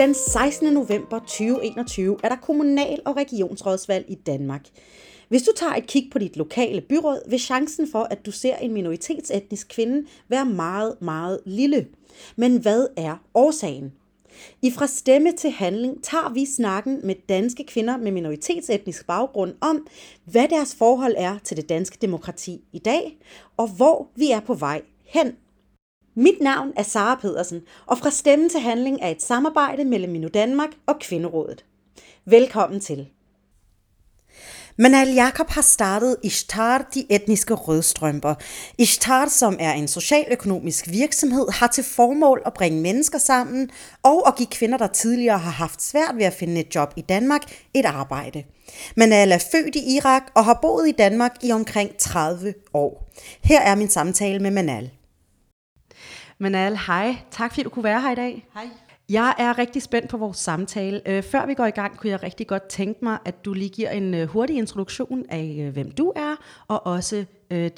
Den 16. november 2021 er der kommunal- og regionsrådsvalg i Danmark. Hvis du tager et kig på dit lokale byråd, vil chancen for, at du ser en minoritetsetnisk kvinde være meget, meget lille. Men hvad er årsagen? I Fra Stemme til Handling tager vi snakken med danske kvinder med minoritetsetnisk baggrund om, hvad deres forhold er til det danske demokrati i dag, og hvor vi er på vej hen. Mit navn er Sara Pedersen, og Fra Stemme til Handling er et samarbejde mellem Minu Danmark og Kvinderådet. Velkommen til. Manal Jakob har startet Ishtar, de etniske rødstrømper. Ishtar, som er en socialøkonomisk virksomhed, har til formål at bringe mennesker sammen og at give kvinder, der tidligere har haft svært ved at finde et job i Danmark, et arbejde. Manal er født i Irak og har boet i Danmark i omkring 30 år. Her er min samtale med Manal. Manal, hej. Tak fordi du kunne være her i dag. Hej. Jeg er rigtig spændt på vores samtale. Øh, før vi går i gang, kunne jeg rigtig godt tænke mig, at du lige giver en øh, hurtig introduktion af, øh, hvem du er, og også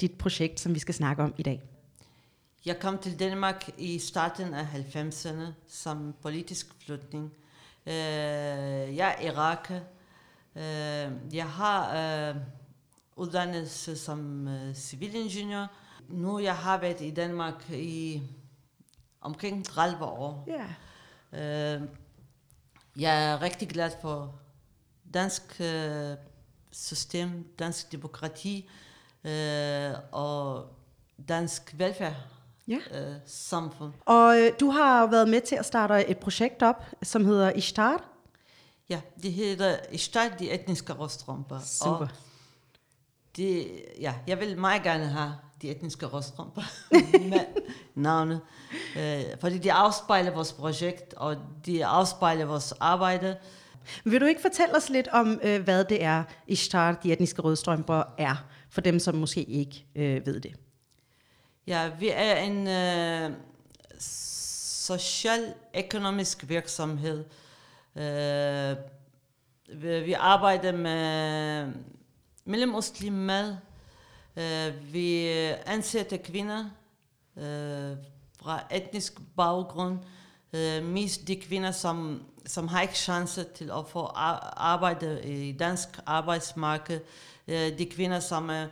dit projekt, som vi skal snakke om i dag. Jeg kom til Danmark i starten af 90'erne som politisk flytning. Jeg er iraker. Jeg har uddannelse som civilingeniør. Nu jeg har været i Danmark i omkring 30 år. Yeah. Øh, jeg er rigtig glad for dansk øh, system, dansk demokrati øh, og dansk velfærd. Ja. Øh, samfund. Og øh, du har været med til at starte et projekt op, som hedder Ishtar. Ja, det hedder Ishtar, de etniske rødstrømper. Super. Og det, ja, jeg vil meget gerne have de etniske rødstrømper med navnet. Øh, fordi de afspejler vores projekt, og de afspejler vores arbejde. Vil du ikke fortælle os lidt om, øh, hvad det er, Ishtar, de etniske rødstrømper, er, for dem, som måske ikke øh, ved det? Ja, vi er en øh, social-økonomisk virksomhed. Øh, vi arbejder med mellemøstlig mad. Uh, vi ansætter kvinder uh, fra etnisk baggrund. Uh, mest de kvinder, som, som har ikke chance til at få arbejde i dansk arbejdsmarked. Uh, de kvinder, som er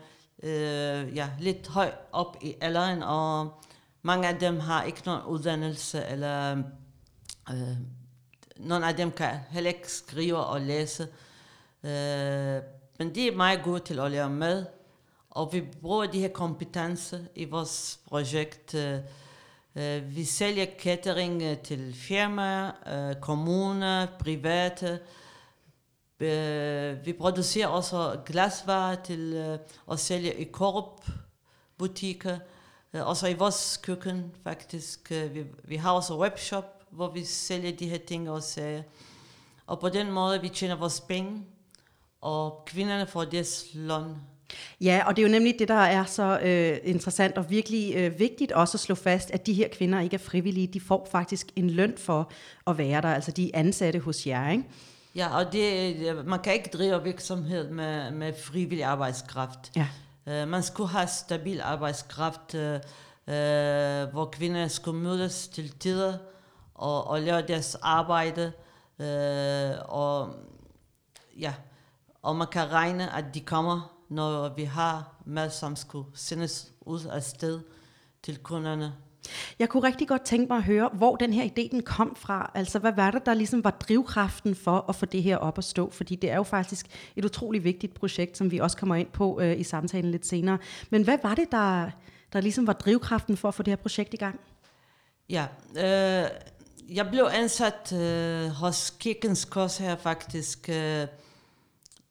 uh, ja, lidt højt op i alderen, og mange af dem har ikke nogen uddannelse, eller uh, nogle af dem kan heller ikke skrive og læse. Uh, men de er meget gode til at lære med, og vi bruger de her kompetencer i vores projekt. Uh, vi sælger catering øh, til firmaer, uh, kommuner, private. Uh, vi producerer også glasvarer til uh, at sælge i korp butikker. Uh, også i vores køkken faktisk. Vi, vi har også webshop, hvor vi sælger de her ting og sager. Og på den måde vi tjener vores penge og kvinderne får deres løn. Ja, og det er jo nemlig det, der er så øh, interessant og virkelig øh, vigtigt også at slå fast, at de her kvinder ikke er frivillige. De får faktisk en løn for at være der, altså de er ansatte hos jer, ikke? Ja, og det, man kan ikke drive virksomhed med, med frivillig arbejdskraft. Ja. Uh, man skulle have stabil arbejdskraft, uh, uh, hvor kvinder skulle mødes til tider og, og lave deres arbejde. Uh, og ja, og man kan regne, at de kommer, når vi har mad, som skulle sendes ud af sted til kunderne. Jeg kunne rigtig godt tænke mig at høre, hvor den her idé den kom fra. Altså, hvad var det, der ligesom var drivkraften for at få det her op at stå? Fordi det er jo faktisk et utroligt vigtigt projekt, som vi også kommer ind på øh, i samtalen lidt senere. Men hvad var det, der, der ligesom var drivkraften for at få det her projekt i gang? Ja, øh, jeg blev ansat øh, hos Kirkens Kors her faktisk øh,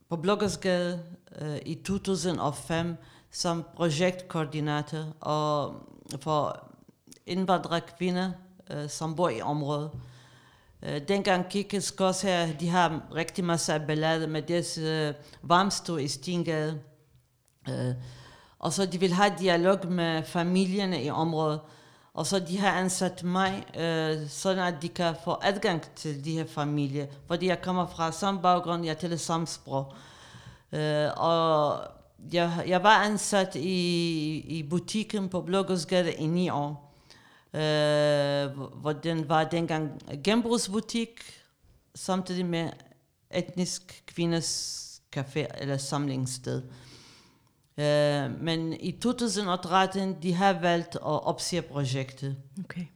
på Bloggersgade uh, Øh, i 2005 som projektkoordinator og for indvandrerkvinder, uh, som bor i området. Uh, dengang kiggede også her, de har rigtig masser af ballade med deres uh, varmstue i Stingade. Uh, og så de vil have dialog med familierne i området. Og så de har ansat mig, øh, sådan at de kan få adgang til de her familier. Fordi jeg kommer fra samme baggrund, jeg taler samme sprog. Øh, Øh, og jeg, jeg var ansat i, i butikken på Blågårdsgade i ni år. øh, hvor- den var dengang genbrugsbutik, samtidig med etnisk kvindes café eller samlingssted. Øh, men i 2013, de har valgt at opsige projektet. Okay.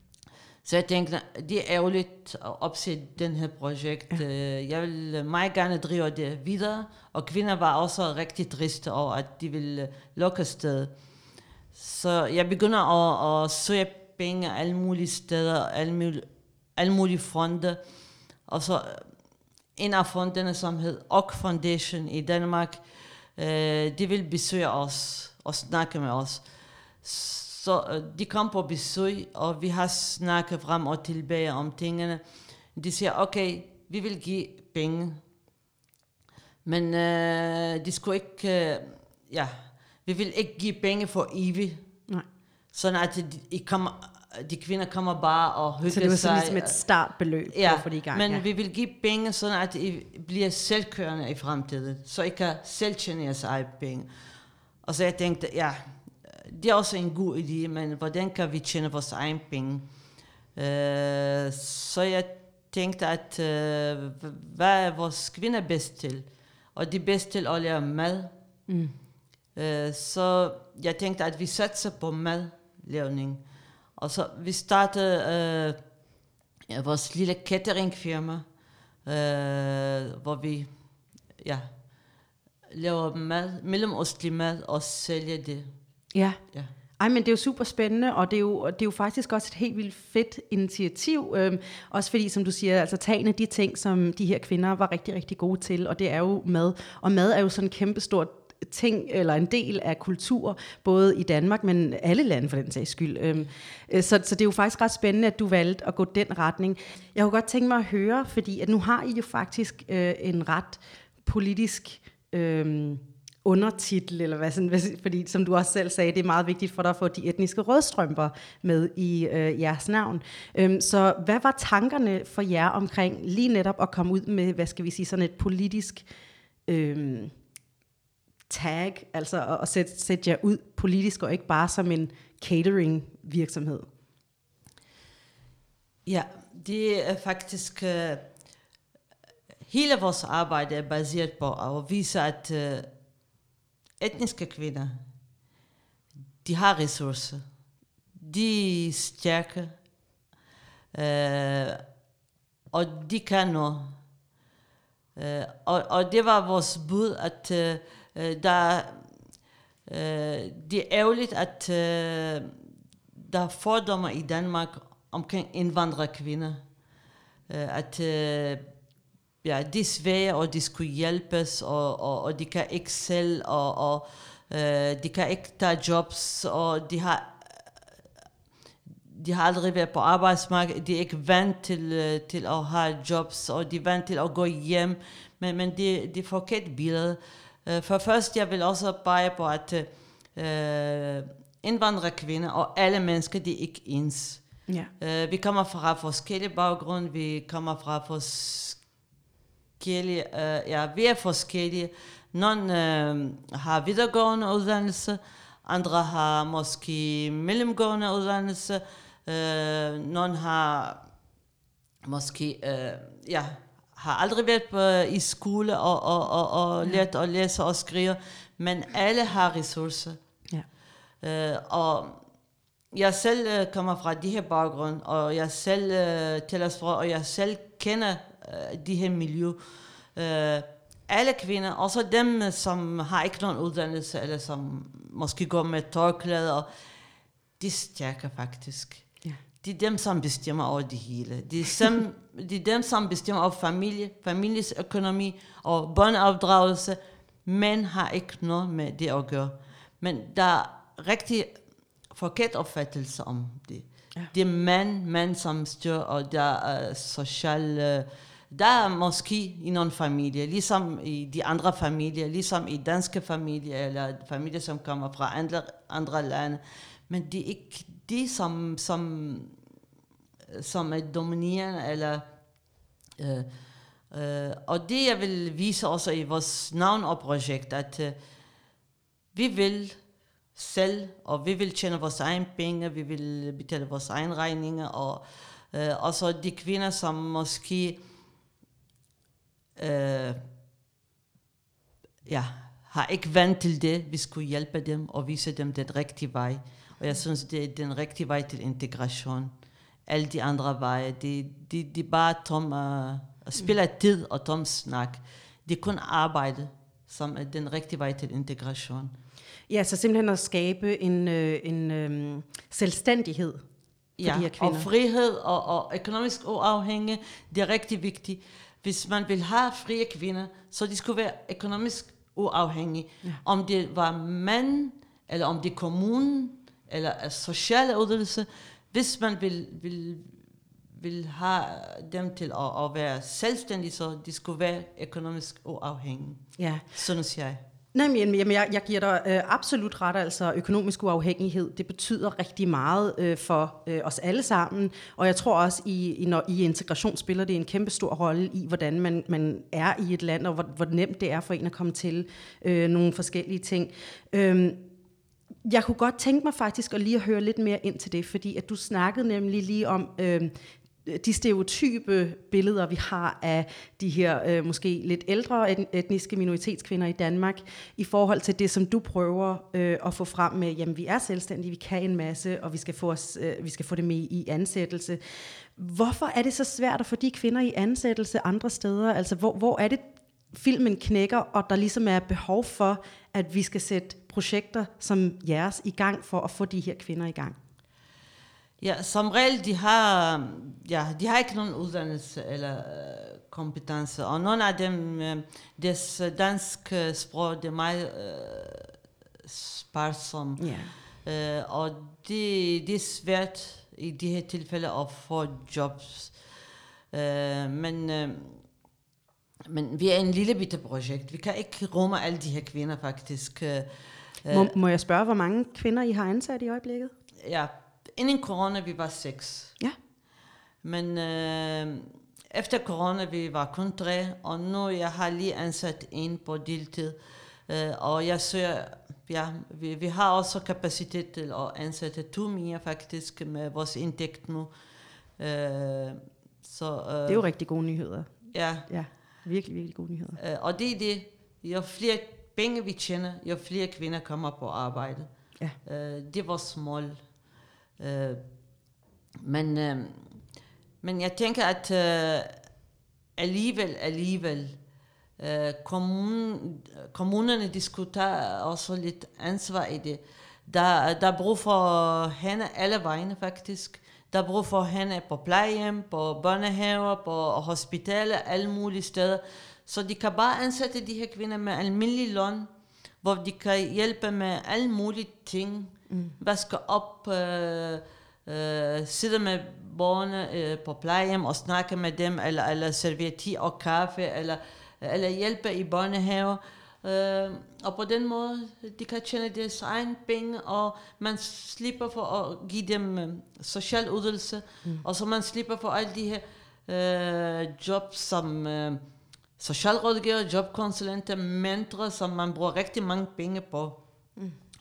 Så jeg tænkte, det er ærgerligt at opsætte den her projekt. Ja. Jeg vil meget gerne drive det videre, og kvinder var også rigtig triste over, at de ville lukke stedet. Så jeg begynder at, at søge penge alle mulige steder, alle mulige, alle mulige fonde. Og så en af fondene, som hed OK Foundation i Danmark, øh, de vil besøge os og snakke med os. Så øh, de kom på besøg, og vi har snakket frem og tilbage om tingene. De siger, okay, vi vil give penge. Men øh, de skulle ikke, øh, ja, vi vil ikke give penge for evigt. Nej. Sådan at de, I kommer, de kvinder kommer bare og hygger Så det var sådan sig. ligesom et startbeløb Ja, for at få det i gang. men ja. vi vil give penge, sådan at I bliver selvkørende i fremtiden, så I kan selv tjene jeres eget penge. Og så jeg tænkte, ja, det er også en god idé, men hvordan kan vi tjene vores egen penge? Øh, så jeg tænkte, at øh, hvad er vores kvinder bedst til? Og de bedst til at lave mad. Mm. Øh, så jeg tænkte, at vi satser på madlavning. Og så vi startede øh, vores lille cateringfirma, øh, hvor vi ja, laver mad, mellemøstlig mad og sælger det. Ja. Ja. Ej, men det er jo super spændende, og det er jo, det er jo faktisk også et helt vildt fedt initiativ. Øhm, også fordi, som du siger, altså tag en af de ting, som de her kvinder var rigtig, rigtig gode til, og det er jo mad. Og mad er jo sådan en kæmpestort ting, eller en del af kultur, både i Danmark, men alle lande for den sags skyld. Øhm, øh, så, så det er jo faktisk ret spændende, at du valgte at gå den retning. Jeg kunne godt tænke mig at høre, fordi at nu har I jo faktisk øh, en ret politisk... Øh, undertitel, eller hvad sådan, fordi som du også selv sagde, det er meget vigtigt for dig at få de etniske rødstrømper med i øh, jeres navn. Øhm, så hvad var tankerne for jer omkring lige netop at komme ud med, hvad skal vi sige, sådan et politisk øhm, tag, altså at, at sætte, sætte jer ud politisk, og ikke bare som en catering virksomhed? Ja, det er faktisk... Øh, hele vores arbejde er baseret på at vise, at øh, etniske kvinder, de har ressourcer. De er stærke. Øh, og de kan noget. Øh, og, og det var vores bud, at øh, der, øh, det er ærgerligt, at øh, der er fordomme i Danmark omkring indvandrerkvinder. Øh, at øh, ja, de er svære, og de skulle hjælpes, og, og, og de kan ikke selv, og, og øh, de kan ikke tage jobs, og de har de har aldrig været på arbejdsmarkedet, de er ikke vant til, øh, til at have jobs, og de er vant til at gå hjem, men, men det, det er forkert billede. Uh, for først, jeg vil også pege på, at uh, indvandrerkvinder og alle mennesker, de er ikke ens. Ja. Uh, vi kommer fra forskellige baggrunde, vi kommer fra forskellige, uh, ja, vi er forskellige. Nogle uh, har videregående uddannelse, andre har måske mellemgående uddannelse, uh, nogle har måske, uh, ja, har aldrig været på, i skole og, og, og, og lært at læse og skrive, men alle har ressourcer. Ja. Uh, og jeg selv uh, kommer fra de her baggrund, og jeg selv uh, tæller fra, og jeg selv kender de her miljø. Uh, alle kvinder, også dem, som har ikke nogen uddannelse, eller som måske går med tørklæder, de er stærke faktisk. Ja. Det er dem, som bestemmer over det hele. Det er, som, det er dem, som bestemmer over familie, families økonomi og børneopdragelse. Mænd har ikke noget med det at gøre. Men der er rigtig forkert opfattelse om det. Ja. Det er mænd, mænd som styrer, og der er social... øh, der er måske i nogle familier, ligesom i de andre familier, ligesom i danske familier, eller familier, som kommer fra andre, andre lande. Men det er ikke de, som, som, som er dominerende, eller... Øh, øh, og det, jeg vil vise også i vores navn og projekt, at øh, vi vil selv, og vi vil tjene vores egen penge, vi vil betale vores egen regninger, og, øh, og så de kvinder, som måske øh, ja, har ikke vant til det, vi skulle hjælpe dem og vise dem den rigtige vej. Og jeg synes, det er den rigtige vej til integration. Alle de andre veje, de, de, de bare tom, uh, spiller tid og tom snak. De kun arbejde som er den rigtige vej til integration. Ja, så simpelthen at skabe en, øh, en øh, selvstændighed for ja, de her kvinder. og frihed og, og økonomisk uafhængig, det er rigtig vigtigt. Hvis man vil have frie kvinder, så de skulle være økonomisk uafhængige. Ja. Om det var mand, eller om det er kommunen, eller sociale uddannelse. Hvis man vil, vil, vil have dem til at, at være selvstændige, så de skulle være økonomisk uafhængige. Ja. Synes jeg. Nej, men jamen, jeg, jeg giver dig øh, absolut ret, altså økonomisk uafhængighed, det betyder rigtig meget øh, for øh, os alle sammen, og jeg tror også, i, i, når, i integration spiller det en kæmpe stor rolle i, hvordan man, man er i et land, og hvor, hvor nemt det er for en at komme til øh, nogle forskellige ting. Øh, jeg kunne godt tænke mig faktisk at lige at høre lidt mere ind til det, fordi at du snakkede nemlig lige om øh, Øh, de stereotype billeder, vi har af de her øh, måske lidt ældre etniske minoritetskvinder i Danmark, i forhold til det, som du prøver øh, at få frem med, jamen vi er selvstændige, vi kan en masse, og vi skal få, os, øh, vi skal få det med i ansættelse. Hvorfor er det så svært at få de kvinder i ansættelse andre steder? Altså hvor, hvor er det, filmen knækker, og der ligesom er behov for, at vi skal sætte projekter som jeres i gang for at få de her kvinder i gang? Ja, som regel, de har, ja, de har ikke nogen uddannelse eller uh, kompetence, og nogle af dem, uh, deres danske sprog, det er meget uh, sparsom. Yeah. Uh, og det, det er svært i de her tilfælde at få jobs. Uh, men, uh, men vi er en lille bitte projekt. Vi kan ikke rumme alle de her kvinder faktisk. Uh, må, må jeg spørge, hvor mange kvinder I har ansat i øjeblikket? Ja, inden corona, vi var seks. Ja. Men øh, efter corona, vi var kun tre, og nu jeg har lige ansat en på deltid. Øh, og jeg søger, ja, vi, vi har også kapacitet til at ansætte to mere faktisk med vores indtægt nu. Øh, så, øh, det er jo rigtig gode nyheder. Ja. Ja, virkelig, virkelig gode nyheder. Øh, og det er det, jo flere penge vi tjener, jo flere kvinder kommer på arbejde. Ja. Øh, det er vores mål. Øh, men, øh, men jeg tænker, at øh, alligevel, alligevel, øh, kommun, kommunerne diskuterer også lidt ansvar i det. Der, der er brug for hende alle vegne faktisk. Der er brug for hende på plejehjem, på børnehaver, på hospitaler, alle mulige steder. Så de kan bare ansætte de her kvinder med almindelig løn, hvor de kan hjælpe med alle mulige ting mm. vaske op, øh, øh, sidde med børnene øh, på plejehjem og snakke med dem, eller, eller servere te og kaffe, eller, eller hjælpe i børnehave. Øh, og på den måde, de kan tjene deres egen penge, og man slipper for at give dem øh, social uddannelse, mm. og så man slipper for alle de her øh, jobs som øh, socialrådgiver, jobkonsulenter, mentor, som man bruger rigtig mange penge på.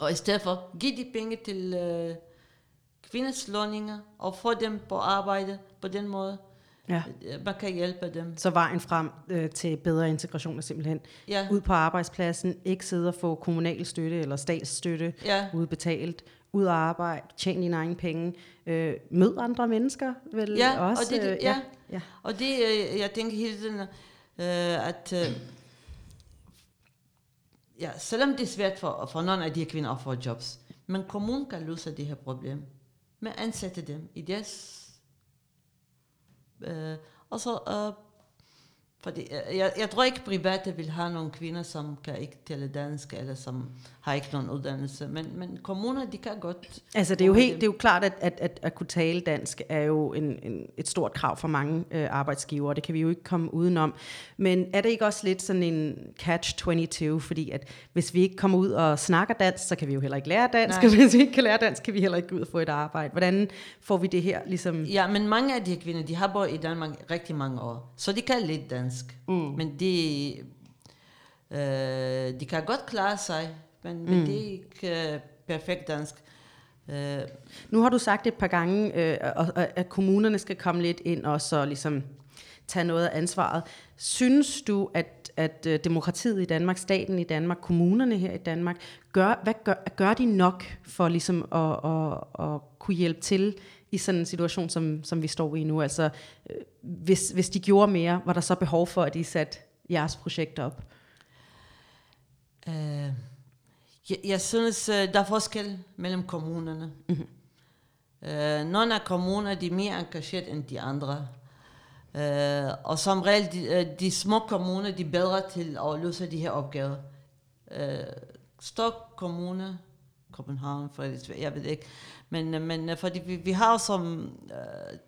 Og i stedet for, giv de penge til øh, kvinders lønninger, og få dem på arbejde på den måde. Ja. Øh, man kan hjælpe dem. Så vejen frem øh, til bedre integration er simpelthen ja. ud på arbejdspladsen, ikke sidde og få kommunal støtte eller statsstøtte ja. udbetalt, ud og arbejde, tjene dine egne penge, øh, mød andre mennesker vel ja, også. Og det, det, øh, ja. ja. ja, og det, øh, jeg tænker hele tiden, øh, at øh, ja, selvom det er svært for, for nogle af de her kvinder at få jobs, men kommunen kan løse det her problem med at ansætte dem i deres... Øh, og så øh, fordi øh, jeg, jeg tror ikke, private vil have nogle kvinder, som kan ikke tale dansk, eller som har ikke nogen uddannelse. Men, men kommuner, de kan godt... Altså, det er jo, helt, det er jo klart, at, at, at, at kunne tale dansk er jo en, en, et stort krav for mange øh, arbejdsgivere. Det kan vi jo ikke komme udenom. Men er det ikke også lidt sådan en catch-22? Fordi at hvis vi ikke kommer ud og snakker dansk, så kan vi jo heller ikke lære dansk. Nej. Og hvis vi ikke kan lære dansk, kan vi heller ikke gå ud og få et arbejde. Hvordan får vi det her ligesom... Ja, men mange af de kvinder, de har boet i Danmark rigtig mange år. Så de kan lidt dansk dansk. Mm. Men de, øh, de kan godt klare sig, men, mm. men det er ikke... Øh, perfekt dansk. Øh, Nu har du sagt et par gange, øh, at kommunerne skal komme lidt ind og så ligesom tage noget af ansvaret. Synes du, at, at øh, demokratiet i Danmark, staten i Danmark, kommunerne her i Danmark, gør, hvad gør, gør de nok for ligesom at, at, at kunne hjælpe til i sådan en situation, som, som vi står i nu? Altså, øh, hvis, hvis de gjorde mere, var der så behov for, at de satte jeres projekt op? Øh, jeg, jeg synes, øh, der er forskel mellem kommunerne. Mm-hmm. Øh, nogle af kommuner de er mere engageret end de andre. Øh, og som regel, de, de små kommuner de er bedre til at løse de her opgaver. Øh, stor kommune, København, Frederiksberg, jeg ved ikke. Men, øh, men øh, fordi vi, vi har som øh,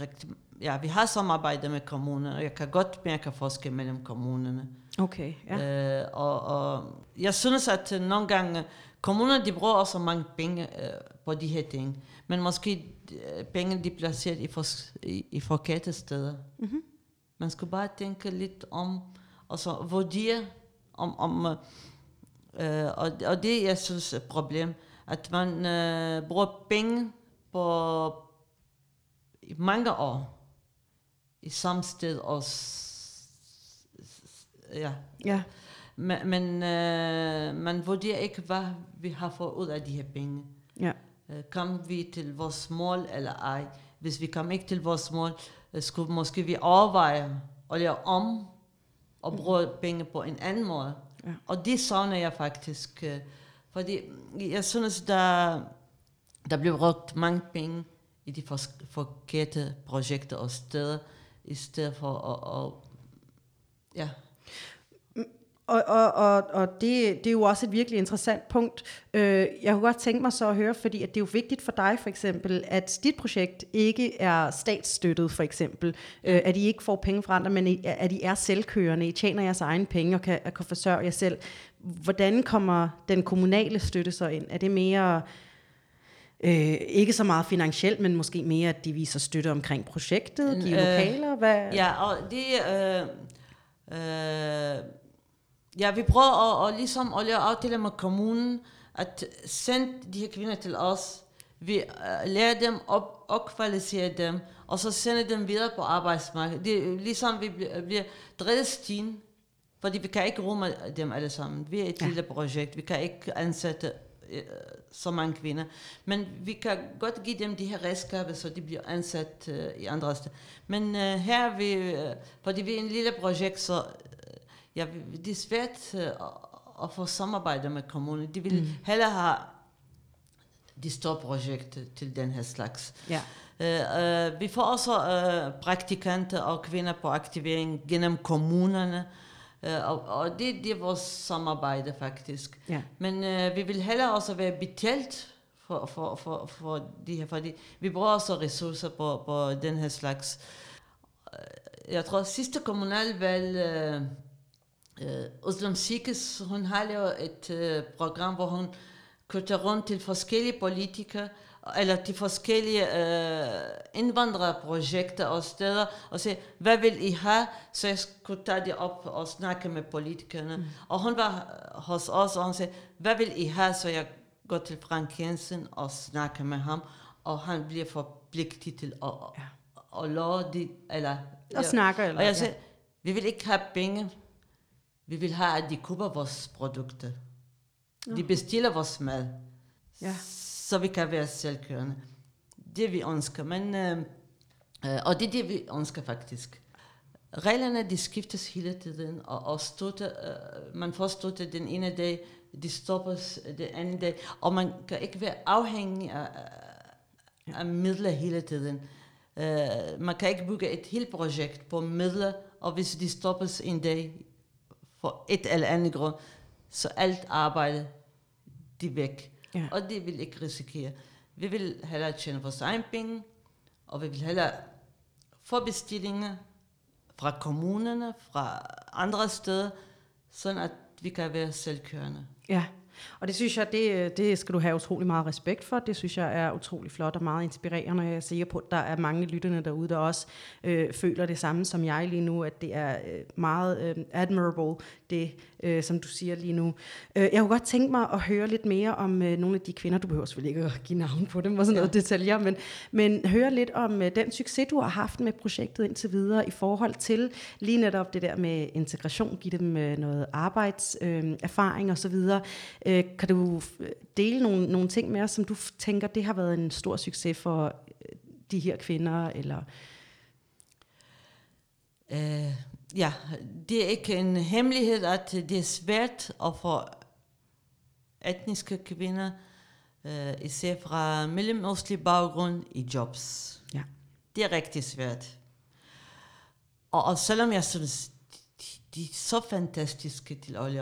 rigtig, ja, vi har samarbejde med kommunerne, og jeg kan godt mærke forskel mellem kommunerne. Okay, ja. Øh, og, og jeg synes, at øh, nogle gange, kommunerne de bruger også mange penge øh, på de her ting, men måske øh, penge de er placeret i, for, i, i forkerte steder. Mm-hmm. Man skal bare tænke lidt om, og så vurdere om, om øh, og, og det jeg synes er et problem, at man øh, bruger penge på i mange år i samme sted og s- s- ja, ja. men, men øh, man vurderer ikke, hvad vi har fået ud af de her penge. ja. Øh, kom vi til vores mål eller ej? Hvis vi kom ikke til vores mål, øh, skulle måske vi overveje at lave om og bruge penge på en anden måde. Ja. Og det savner jeg faktisk. øh, Fordi jeg synes, der, der bliver brugt mange penge i de forkerte projekter og steder, i stedet for at, at ja, Og, og, og, og det, det er jo også et virkelig interessant punkt. Øh, jeg kunne godt tænke mig så at høre, fordi at det er jo vigtigt for dig for eksempel, at dit projekt ikke er statsstøttet for eksempel, øh, at I ikke får penge fra andre, men at I er selvkørende, I tjener jeres egen penge og kan, kan forsørge jer selv. Hvordan kommer den kommunale støtte så ind? Er det mere, øh, ikke så meget finansielt, men måske mere, at de viser støtte omkring projektet, giver Øh, lokaler? Hvad? Ja, og det... Øh, øh, ja, vi prøver at, at, ligesom at lave aftaler med kommunen, at sende de her kvinder til os. Vi øh, lærer dem op, opkvalificerer dem, og så sender dem videre på arbejdsmarkedet. Det er ligesom vi bliver, bliver drevet stien, fordi vi kan ikke rumme dem alle sammen. Vi er et Ja. lille projekt, vi kan ikke ansætte øh, så mange kvinder. Men vi kan godt give dem de her redskaber, så de bliver ansat øh, i andre steder. Men øh, her er vi, øh, fordi vi er en lille projekt, så øh, ja, det er svært øh, at, få samarbejde med kommunen. De vil mm. hellere have de store projekter til den her slags. Ja. Øh, øh, vi får også øh, praktikanter og kvinder på aktivering gennem kommunerne, øh, og, og det, det er vores samarbejde faktisk. Ja. Men øh, vi vil hellere også være betalt for, for, for, for de her, fordi vi bruger også ressourcer på, på den her slags. Øh, Jeg tror, sidste kommunalvalg, øh, øh, Sikes, hun har lavet et øh, program, hvor hun kørte rundt til forskellige politikere, eller til forskellige øh, indvandrerprojekter og steder, og sige, hvad vil I have? Så jeg skulle tage det op og snakke med politikerne. Mm. Og hun var hos os, og hun sagde, hvad vil I have? Så jeg går til Frank Jensen og snakker med ham, og han bliver forpligtet til at, ja. at love det, eller... Og snakker, eller- Og jeg ja. sagde, vi vil ikke have penge, vi vil have, at de køber vores produkter. De bestiller vores mad, Ja så vi kan være selvkørende. Det vi ønsker, men, øh, øh, og det er det, vi ønsker faktisk. Reglerne, de skiftes hele tiden, og, og støtte, øh, man får støtte den ene dag, de stoppes den anden dag, og man kan ikke være afhængig af, af- midler hele tiden. Uh, man kan ikke bygge et helt projekt på midler, og hvis de stoppes en dag for et eller andet grund, så alt arbejde, de væk. Ja. Og det vil ikke risikere. Vi vil hellere tjene vores egen penge, og vi vil hellere få bestillinger fra kommunerne, fra andre steder, sådan at vi kan være selvkørende. Ja. Og det synes jeg, det, det skal du have utrolig meget respekt for. Det synes jeg er utrolig flot og meget inspirerende. Jeg er sikker på, at der er mange lytterne derude, der også øh, føler det samme som jeg lige nu, at det er øh, meget øh, admirable, det øh, som du siger lige nu. Øh, jeg kunne godt tænke mig at høre lidt mere om øh, nogle af de kvinder, du behøver selvfølgelig ikke at give navn på dem og sådan ja. noget detaljer, men, men høre lidt om øh, den succes, du har haft med projektet indtil videre i forhold til lige netop det der med integration, give dem øh, noget arbejdserfaring øh, osv. Øh, kan du dele nogle, nogle ting med os, som du tænker, det har været en stor succes for øh, de her kvinder, eller... Uh, ja, det er ikke en hemmelighed, at det er svært at få etniske kvinder, uh, især fra mellemøstlig baggrund, i jobs. Ja. Det er rigtig svært. Og, og selvom jeg synes, de, de er så fantastiske til at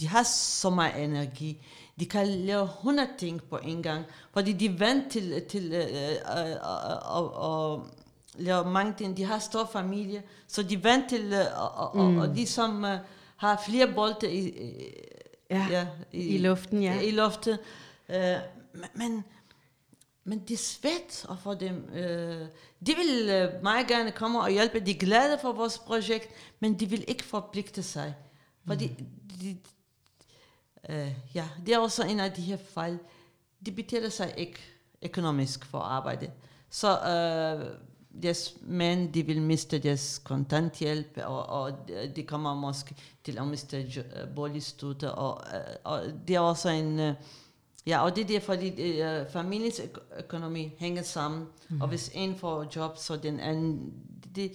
de har så meget energi, de kan lave 100 ting på en gang, fordi de er vant til, til uh, uh, uh, uh, lave mange ting. De har stor familie, så de er vant til uh, uh, mm. og ligesom uh, har flere bolde i, ja, ja, i, i luften. Ja. I luften. Uh, men, men det er svært at få dem. Uh, de vil uh, meget gerne komme og hjælpe. De er glade for vores projekt, men de vil ikke forpligte sig. Fordi mm. de, Uh, ja, det er også en af de her fejl. De betaler sig ikke økonomisk for at arbejde. Så uh, deres mænd, de vil miste deres kontanthjælp, og, og de kommer måske til at miste uh, boligstøtte, og, og det er også en... Uh, ja, og det er det, fordi uh, familiens økonomi hænger sammen, mm. og hvis en får job, så den anden... Det,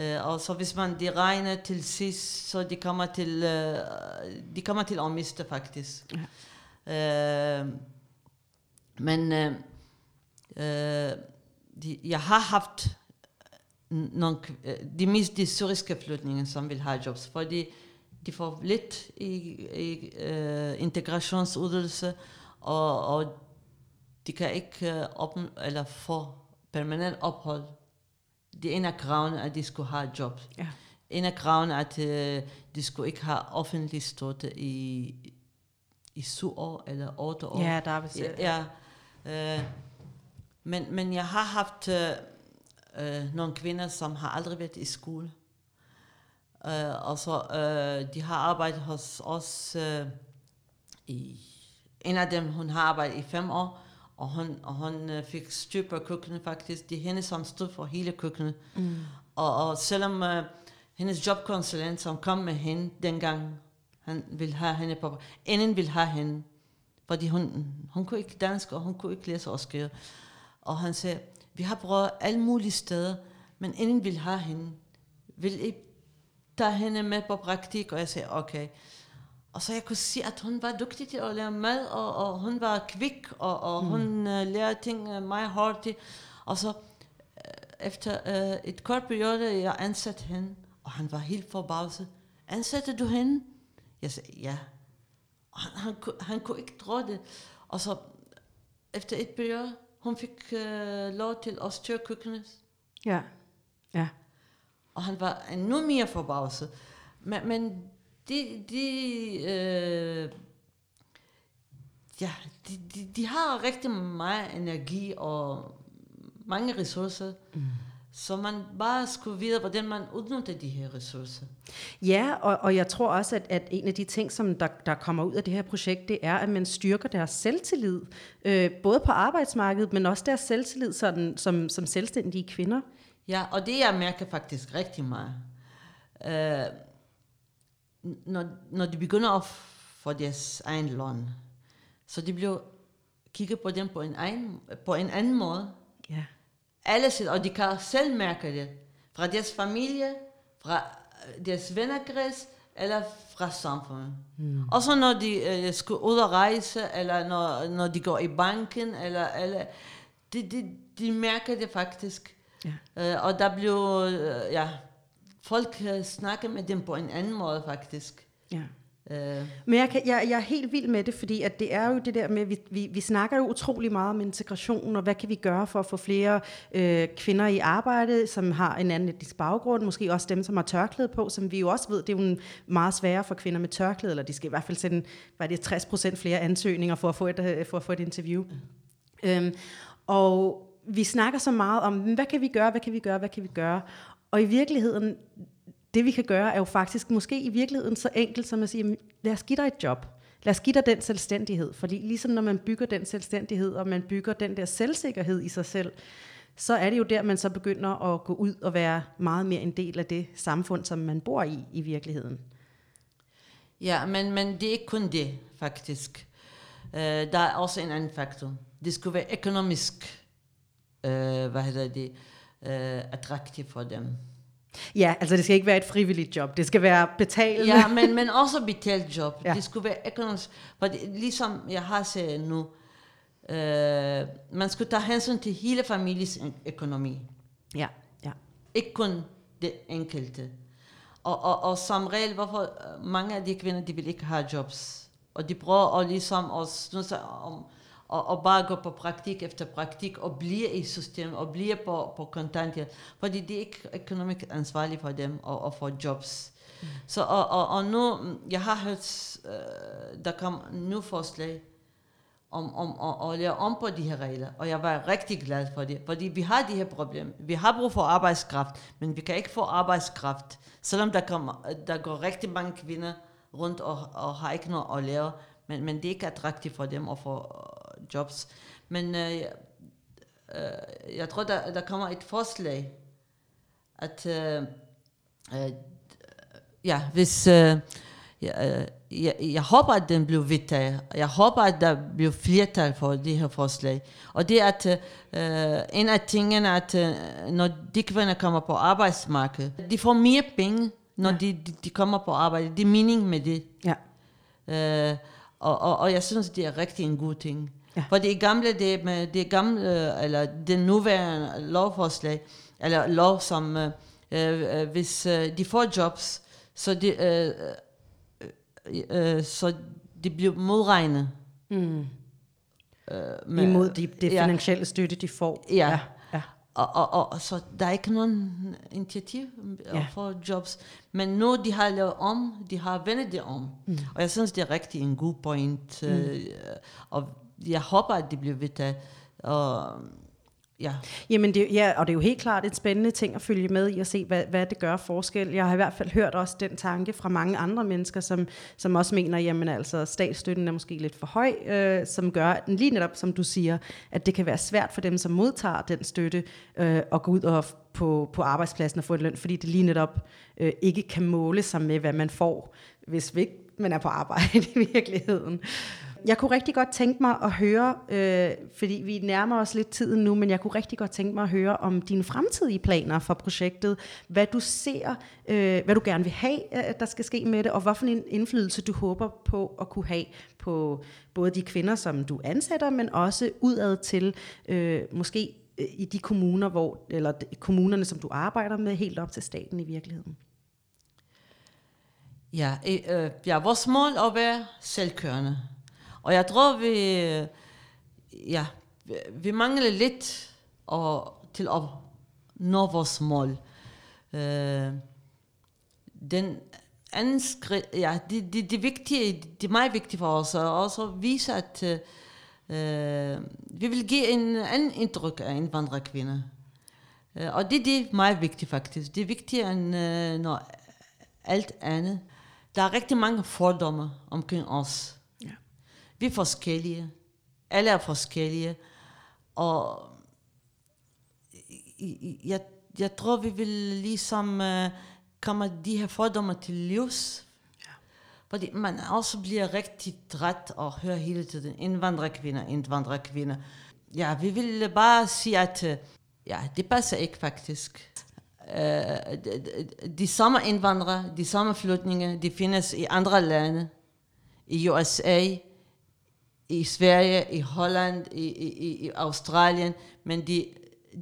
Uh, og så hvis man de regner til sidst, så de kommer til, uh, de kommer til at miste faktisk. Ja. Uh, men uh, uh, de, jeg har haft nogle, de mest de syriske flygtninge, som vil have jobs, fordi de får lidt i, i uh, integrationsudelse, og, og de kan ikke uh, op, eller få permanent ophold det ene af kravene, at de skulle have job. Ja. En af kravene, at uh, de skulle ikke have offentlig støtte i, i syv år eller otte år. Ja, der er bestemt. Ja, uh, men, men jeg har haft uh, uh, nogle kvinder, som har aldrig været i skole. Uh, og så uh, de har arbejdet hos os uh, i en af dem, hun har arbejdet i fem år, og hun, og hun øh, fik styr på køkkenet faktisk. Det er hende, som stod for hele køkkenet. Mm. Og, og selvom uh, hendes jobkonsulent, som kom med hende dengang, han ville have hende på, inden ville have hende, fordi hun, hun kunne ikke dansk, og hun kunne ikke læse og skrive. Og han sagde, vi har prøvet alle mulige steder, men inden ville have hende. Vil I tage hende med på praktik? Og jeg sagde, okay. Og så jeg kunne se, at hun var dygtig til at lære mad, og, og hun var kvik, og, og mm. hun uh, lærte ting uh, meget hurtigt. Og så uh, efter uh, et kort periode, jeg ansatte hende, og han var helt forbavset. Ansatte du hende? Jeg sagde, ja. Og han, han, han, han kunne ikke tro det. Og så efter et periode, hun fik uh, lov til at styre køkkenet. Ja, ja. Og han var endnu mere forbavset. Men, men de, de, øh, ja, de, de, de har rigtig meget energi og mange ressourcer. Mm. Så man bare skulle vide, hvordan man udnytter de her ressourcer. Ja, og, og jeg tror også, at, at en af de ting, som der, der kommer ud af det her projekt, det er, at man styrker deres selvtillid, øh, både på arbejdsmarkedet, men også deres selvtillid sådan, som, som selvstændige kvinder. Ja, og det jeg mærker faktisk rigtig meget. Øh, når, når de begynder at få deres egen lån, så de bliver kigget på dem på en, egen, på en anden måde. Ja. Alle sidder, og de kan selv mærke det. Fra deres familie, fra deres vennerkreds, eller fra samfundet. Mm. Og så når de øh, skal ud og rejse, eller når, når de går i banken, eller, eller de, de, de mærker det faktisk. Ja. Øh, og der bliver, øh, ja, folk snakker med dem på en anden måde faktisk. Ja. Øh, Men jeg, kan, jeg, jeg er helt vild med det, fordi at det er jo det der med, vi, vi, vi snakker jo utrolig meget om integration, og hvad kan vi gøre for at få flere øh, kvinder i arbejde, som har en anden etnisk baggrund, måske også dem, som har tørklæde på, som vi jo også ved, det er jo en meget sværere for kvinder med tørklæde, eller de skal i hvert fald sende, hvad er det, 60 procent flere ansøgninger for at få et, øh, for at få et interview. Mm. Øhm, og vi snakker så meget om, hvad kan vi gøre, hvad kan vi gøre, hvad kan vi gøre? Og i virkeligheden, det vi kan gøre, er jo faktisk måske i virkeligheden så enkelt som at sige, lad os give dig et job. Lad os give dig den selvstændighed. Fordi ligesom når man bygger den selvstændighed, og man bygger den der selvsikkerhed i sig selv, så er det jo der, man så begynder at gå ud og være meget mere en del af det samfund, som man bor i i virkeligheden. Ja, men, men det er ikke kun det, faktisk. Uh, der er også en anden faktor. Det skulle være økonomisk, uh, hvad hedder det, uh, attraktivt for dem. Ja, altså det skal ikke være et frivilligt job. Det skal være betalende. Ja, men, men også betalt job. Ja. Det skulle være økonomisk. For det, ligesom jeg har sagt nu, øh, man skulle tage hensyn til hele familiens økonomi. Ja, ja. Ikke kun det enkelte. Og, og, og som regel, hvorfor mange af de kvinder, de vil ikke have jobs. Og de prøver at ligesom at snu sig om, og, og bare gå på praktik efter praktik, og blive i systemet, og blive på, på kontanthjælp. Fordi det er ikke økonomisk ansvarligt for dem at, at få jobs. Mm. Så, og, og, og nu, jeg har hørt, øh, der kom nu forslag, om, om, om at lave om på de her regler, og jeg var rigtig glad for det, fordi vi har de her problemer. Vi har brug for arbejdskraft, men vi kan ikke få arbejdskraft, selvom der, kommer, der går rigtig mange kvinder rundt og, og har ikke noget at lave, men, men det er ikke attraktivt for dem at få jobs. Men øh, øh, jeg tror, der, der kommer et forslag, at øh, øh, ja, hvis... Øh, jeg, jeg, jeg håber, at den bliver vedtaget. Jeg håber, at der bliver flertal for det her forslag. Og det er, at uh, en af tingene, at uh, når de kvinder kommer på arbejdsmarkedet, de får mere penge, når ja. de, de, de kommer på arbejde. Det er mening med det. Ja. Uh, og, og, og jeg synes, det er rigtig en god ting. Ja. For det gamle, det, med det gamle, eller den nuværende lovforslag, eller lov, som uh, uh, hvis uh, de får jobs, så det... Uh, øh, så det bliver modregnet. Mm. Øh, med, Imod de, det ja. finansielle støtte, de får. Ja. ja. ja. Og, og, og så der er ikke nogen initiativ ja. for jobs. Men nu de har lavet om, de har vendt det om. Mm. Og jeg synes, det er rigtig en god point. Mm. Øh, og jeg håber, at det bliver vedtaget. Og Ja. Jamen det, ja, og det er jo helt klart et spændende ting at følge med i og se, hvad, hvad det gør forskel. Jeg har i hvert fald hørt også den tanke fra mange andre mennesker, som, som også mener, jamen altså statsstøtten er måske lidt for høj, øh, som gør, at lige netop som du siger, at det kan være svært for dem, som modtager den støtte, øh, at gå ud og på, på arbejdspladsen og få en løn, fordi det lige netop øh, ikke kan måle sig med, hvad man får, hvis vi ikke man er på arbejde i virkeligheden. Jeg kunne rigtig godt tænke mig at høre, øh, fordi vi nærmer os lidt tiden nu, men jeg kunne rigtig godt tænke mig at høre om dine fremtidige planer for projektet. Hvad du ser, øh, hvad du gerne vil have, øh, at der skal ske med det, og hvorfor en indflydelse du håber på at kunne have på både de kvinder, som du ansætter, men også udad til øh, måske øh, i de kommuner, hvor, eller kommunerne, som du arbejder med, helt op til staten i virkeligheden. Ja, øh, øh ja vores mål er at være selvkørende. Og jeg tror, vi, ja, vi mangler lidt og, til at nå vores mål. Uh, den anden skridt, ja, det, det, det, vigtige, det er meget vigtigt for os, at også vise, at uh, vi vil give en anden indtryk af indvandrerkvinder. Uh, øh, og det, det er meget vigtigt faktisk. Det er vigtigere end uh, når alt andet. Der er rigtig mange fordomme omkring os. Vi er forskellige. Alle er forskellige. Og jeg, jeg tror, vi vil ligesom uh, komme de her fordomme til livs. Ja. Fordi man også bliver rigtig træt og hører hele tiden indvandrerkvinder, indvandrerkvinder. Ja, vi vil bare sige, at uh, ja, det passer ikke faktisk. Uh, de, de samme indvandrere, de samme flygtninge, de findes i andre lande. I USA, i Sverige, i Holland, i, i, i Australien, men de,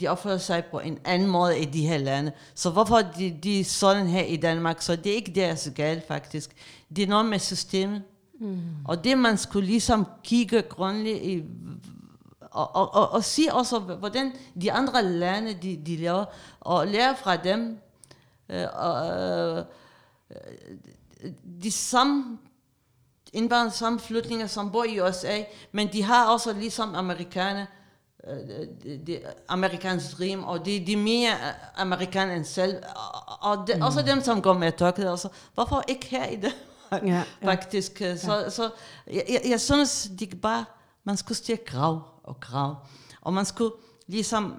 de opfører sig på en anden måde i de her lande. Så hvorfor de, de er sådan her i Danmark? Så det er ikke deres galt faktisk. Det er noget med systemet. Mm. Og det man skulle ligesom kigge grundigt i, og, og, og, og sige også, hvordan de andre lande, de, de laver, og lære fra dem, øh, og, øh, de samme indvandrere, samme flytninger, som bor i USA, men de har også ligesom amerikanere, øh, de, amerikansk rim, og de, de er mere amerikanere end selv, og, og de, mm. også dem, som går med tørklæde, også. hvorfor ikke her i det? ja, ja. faktisk. Så, ja. så jeg, jeg, jeg synes, de bare, man skulle stille grav og grav. Og man skulle ligesom,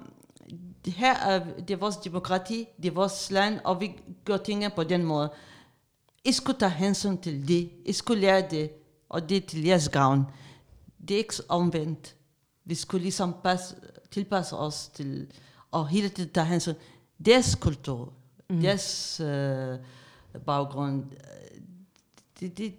det her er, det er vores demokrati, det er vores land, og vi gør tingene på den måde. I skulle tage hensyn til det. I skulle lære det, og det er til jeres gavn. Det er ikke omvendt. Vi skulle ligesom passe, tilpasse os til, og hele tiden tage hensyn. Deres kultur, mm. deres øh, baggrund, det, det.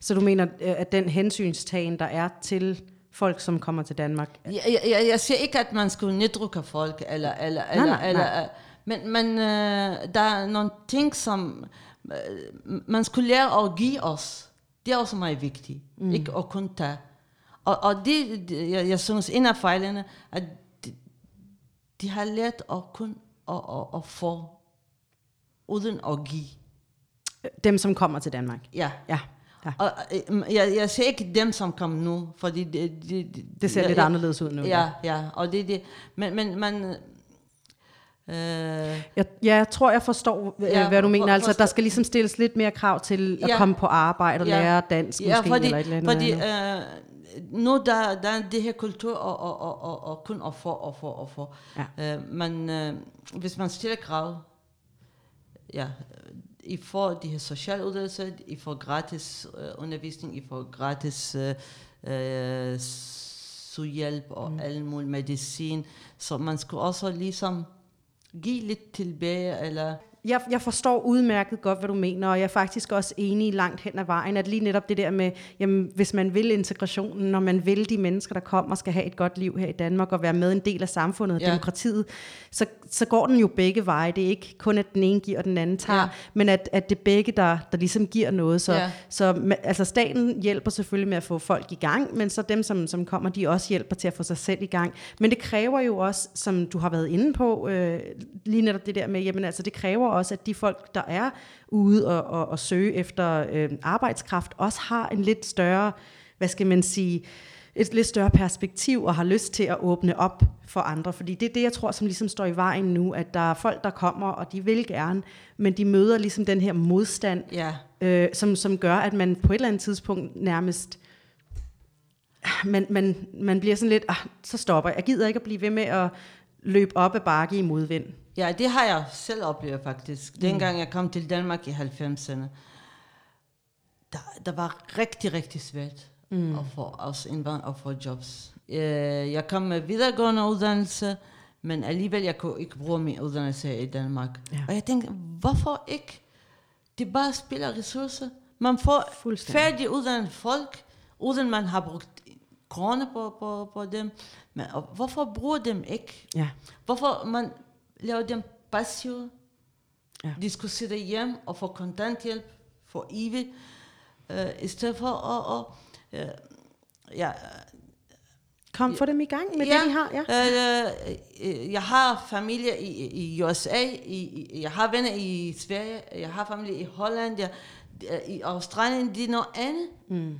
Så du mener, øh, at den hensynstagen, der er til folk, som kommer til Danmark? Jeg, jeg, jeg siger ikke, at man skulle nedrukke folk, eller, eller, nej, eller, nej, eller, nej. men, men uh, der er nogle ting, som man skulle lære at give os. Det er også meget vigtigt. Mm. Ikke at kunne tage. Og, og det, jeg, jeg synes, en af fejlene, at de, de har lært at kun at, at, at få, uden at give. Dem, som kommer til Danmark? Ja. ja. Ja. Og øh, jeg, jeg ser ikke dem, som kommer nu, fordi det, det, det, ser ja, lidt anderledes ud nu. Ja, ja, og det det. Men, men man, Øh, jeg, ja, jeg tror, jeg forstår, øh, ja, hvad du mener. For, altså, der skal ligesom stilles lidt mere krav til at ja, komme på arbejde og ja, lære dansk ja, måske, fordi, eller et eller andet. Fordi øh, nu der, der er det her kultur, og, og, og, og, og kun at få, og få, og få. Ja. Øh, men øh, hvis man stiller krav, ja, i får de her sociale uddannelser, I får gratis øh, undervisning, I får gratis øh, øh, sygehjælp og mm. al mulig medicin. Så man skulle også ligesom give lidt tilbage, eller jeg, jeg forstår udmærket godt, hvad du mener, og jeg er faktisk også enig langt hen ad vejen, at lige netop det der med, jamen, hvis man vil integrationen, når man vil de mennesker, der kommer, skal have et godt liv her i Danmark, og være med en del af samfundet og ja. demokratiet, så, så går den jo begge veje. Det er ikke kun, at den ene giver, og den anden tager, ja. men at, at det er begge, der, der ligesom giver noget. Så, ja. så altså, staten hjælper selvfølgelig med at få folk i gang, men så dem, som, som kommer, de også hjælper til at få sig selv i gang. Men det kræver jo også, som du har været inde på, øh, lige netop det der med, jamen altså, det kræver også, at de folk, der er ude og, og, og søge efter øh, arbejdskraft, også har en lidt større, hvad skal man sige, et lidt større perspektiv og har lyst til at åbne op for andre. Fordi det er det, jeg tror, som ligesom står i vejen nu, at der er folk, der kommer, og de vil gerne, men de møder ligesom den her modstand, ja. øh, som, som gør, at man på et eller andet tidspunkt nærmest man, man, man bliver sådan lidt, ah, så stopper jeg. Jeg gider ikke at blive ved med at løbe op ad bakke i modvind. Ja, det har jeg selv oplevet faktisk. Dengang jeg kom til Danmark i 90'erne, der, der var rigtig, rigtig svært mm. at få os indvandrere at få jobs. Øh, jeg kom med videregående uddannelse, men alligevel jeg kunne ikke bruge min uddannelse i Danmark. Ja. Og jeg tænkte, hvorfor ikke? Det bare spiller ressourcer. Man får færdig uddannet folk, uden man har brugt kroner på, på, på dem. Men og hvorfor bruger dem ikke? Ja. Hvorfor man laver dem passive? Ja. De skulle sidde hjem og få kontanthjælp for evigt, uh, i stedet for at... Uh, ja, Kom, få dem i gang med ja, det, de har. Ja. Uh, jeg har familie i, i USA, i, jeg har venner i Sverige, jeg har familie i Holland, jeg, i Australien, det er noget andet. Mm.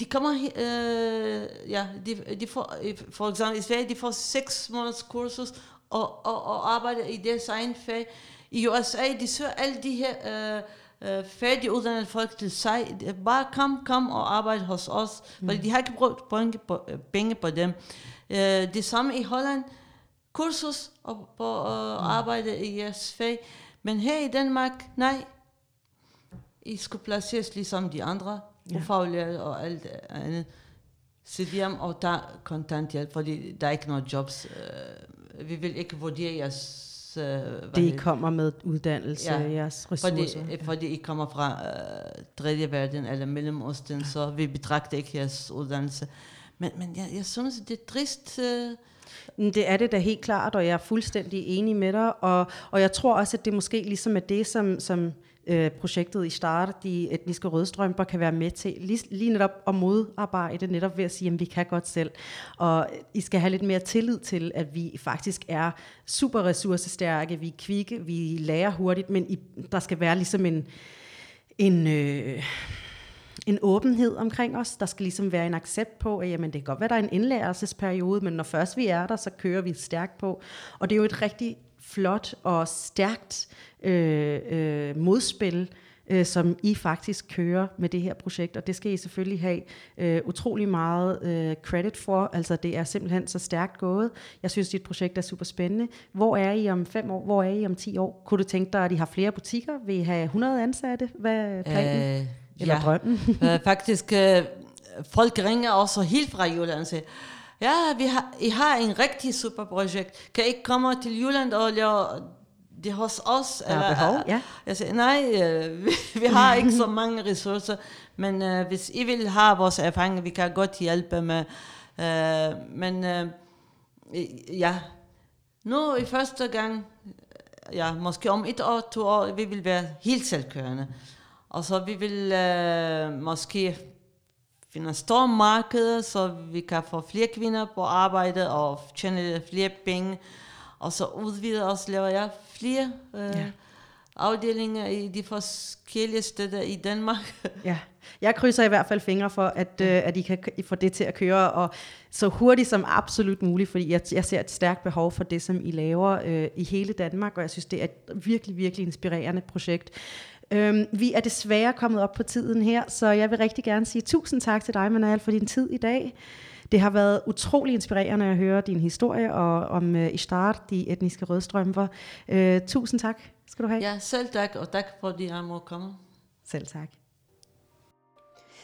De kommer, øh, ja, de, de får, for eksempel i Sverige, de får seks måneders kursus og, og, og arbejder i deres egen fag. I USA, de søger alle de her øh, øh, færdiguddannede folk til sig. Bare kom, kom og arbejde hos os, mm. fordi de har ikke brugt penge på, øh, penge på dem. Øh, det samme i Holland, kursus og på øh, mm. arbejde i jeres fag. Men her i Danmark, nej. I skulle placeres ligesom de andre ja. ufaglært og alt andet. Sid hjem og tage kontanthjælp, fordi der er ikke nogen jobs. Uh, vi vil ikke vurdere jeres... Uh, det kommer med uddannelse, ja, jeres ressourcer. Fordi, ja. fordi I kommer fra uh, tredje verden eller Mellemøsten, så vi betragter ikke jeres uddannelse. Men, men jeg, jeg synes, det er trist... Uh, Det er det da helt klart, og jeg er fuldstændig enig med dig. Og, og jeg tror også, at det måske ligesom er det, som, som øh, projektet i start, de etniske rødstrømper, kan være med til lige, lige netop at modarbejde, netop ved at sige, at vi kan godt selv. Og I skal have lidt mere tillid til, at vi faktisk er super ressourcestærke, vi er kvikke, vi lærer hurtigt, men I, der skal være ligesom en, en øh, en åbenhed omkring os. Der skal ligesom være en accept på, at jamen, det kan godt være, der er en indlærelsesperiode, men når først vi er der, så kører vi stærkt på. Og det er jo et rigtig flot og stærkt øh, øh, modspil, øh, som I faktisk kører med det her projekt, og det skal I selvfølgelig have øh, utrolig meget øh, credit for. Altså det er simpelthen så stærkt gået. Jeg synes, dit projekt er super spændende. Hvor er I om fem år? Hvor er I om ti år? Kunne du tænke dig, at I har flere butikker? Vil I have 100 ansatte? Hvad er planen? Øh, Eller ja. drømmen? øh, faktisk, øh, folk ringer også helt fra Jylland og siger, ja, vi har, I har en rigtig super projekt. Kan I ikke komme til Jylland og lave det hos os? Der er behov, ja. Jeg siger, nej, øh, vi, vi har ikke så mange ressourcer, men øh, hvis I vil have vores erfaring, vi kan godt hjælpe med. Øh, men øh, ja, nu i første gang, ja, måske om et år, to år, vi vil være helt selvkørende. Og så vi vil øh, måske finde store markeder, så vi kan få flere kvinder på arbejde og tjene flere penge. Og så udvide os, laver jeg flere øh, ja. afdelinger i de forskellige steder i Danmark. Ja, jeg krydser i hvert fald fingre for, at, øh, at I kan få det til at køre, og så hurtigt som absolut muligt, fordi jeg, jeg ser et stærkt behov for det, som I laver øh, i hele Danmark, og jeg synes, det er et virkelig, virkelig inspirerende projekt. Øhm, vi er desværre kommet op på tiden her, så jeg vil rigtig gerne sige tusind tak til dig, Manal, for din tid i dag. Det har været utrolig inspirerende at høre din historie og om uh, Ishtar, de etniske rødstrømper. Uh, tusind tak skal du have. Ja, selv tak, og tak fordi jeg må komme. Selv tak.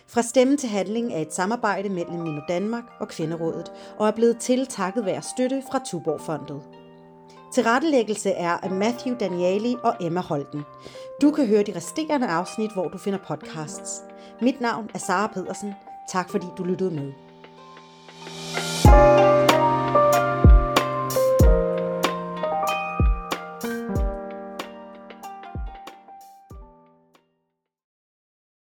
Fra stemme til handling er et samarbejde mellem Mino Danmark og Kvinderådet, og er blevet til takket være støtte fra Tuborgfondet. Tilrettelæggelse er af Matthew Danieli og Emma Holten. Du kan høre de resterende afsnit, hvor du finder podcasts. Mit navn er Sara Pedersen. Tak fordi du lyttede med.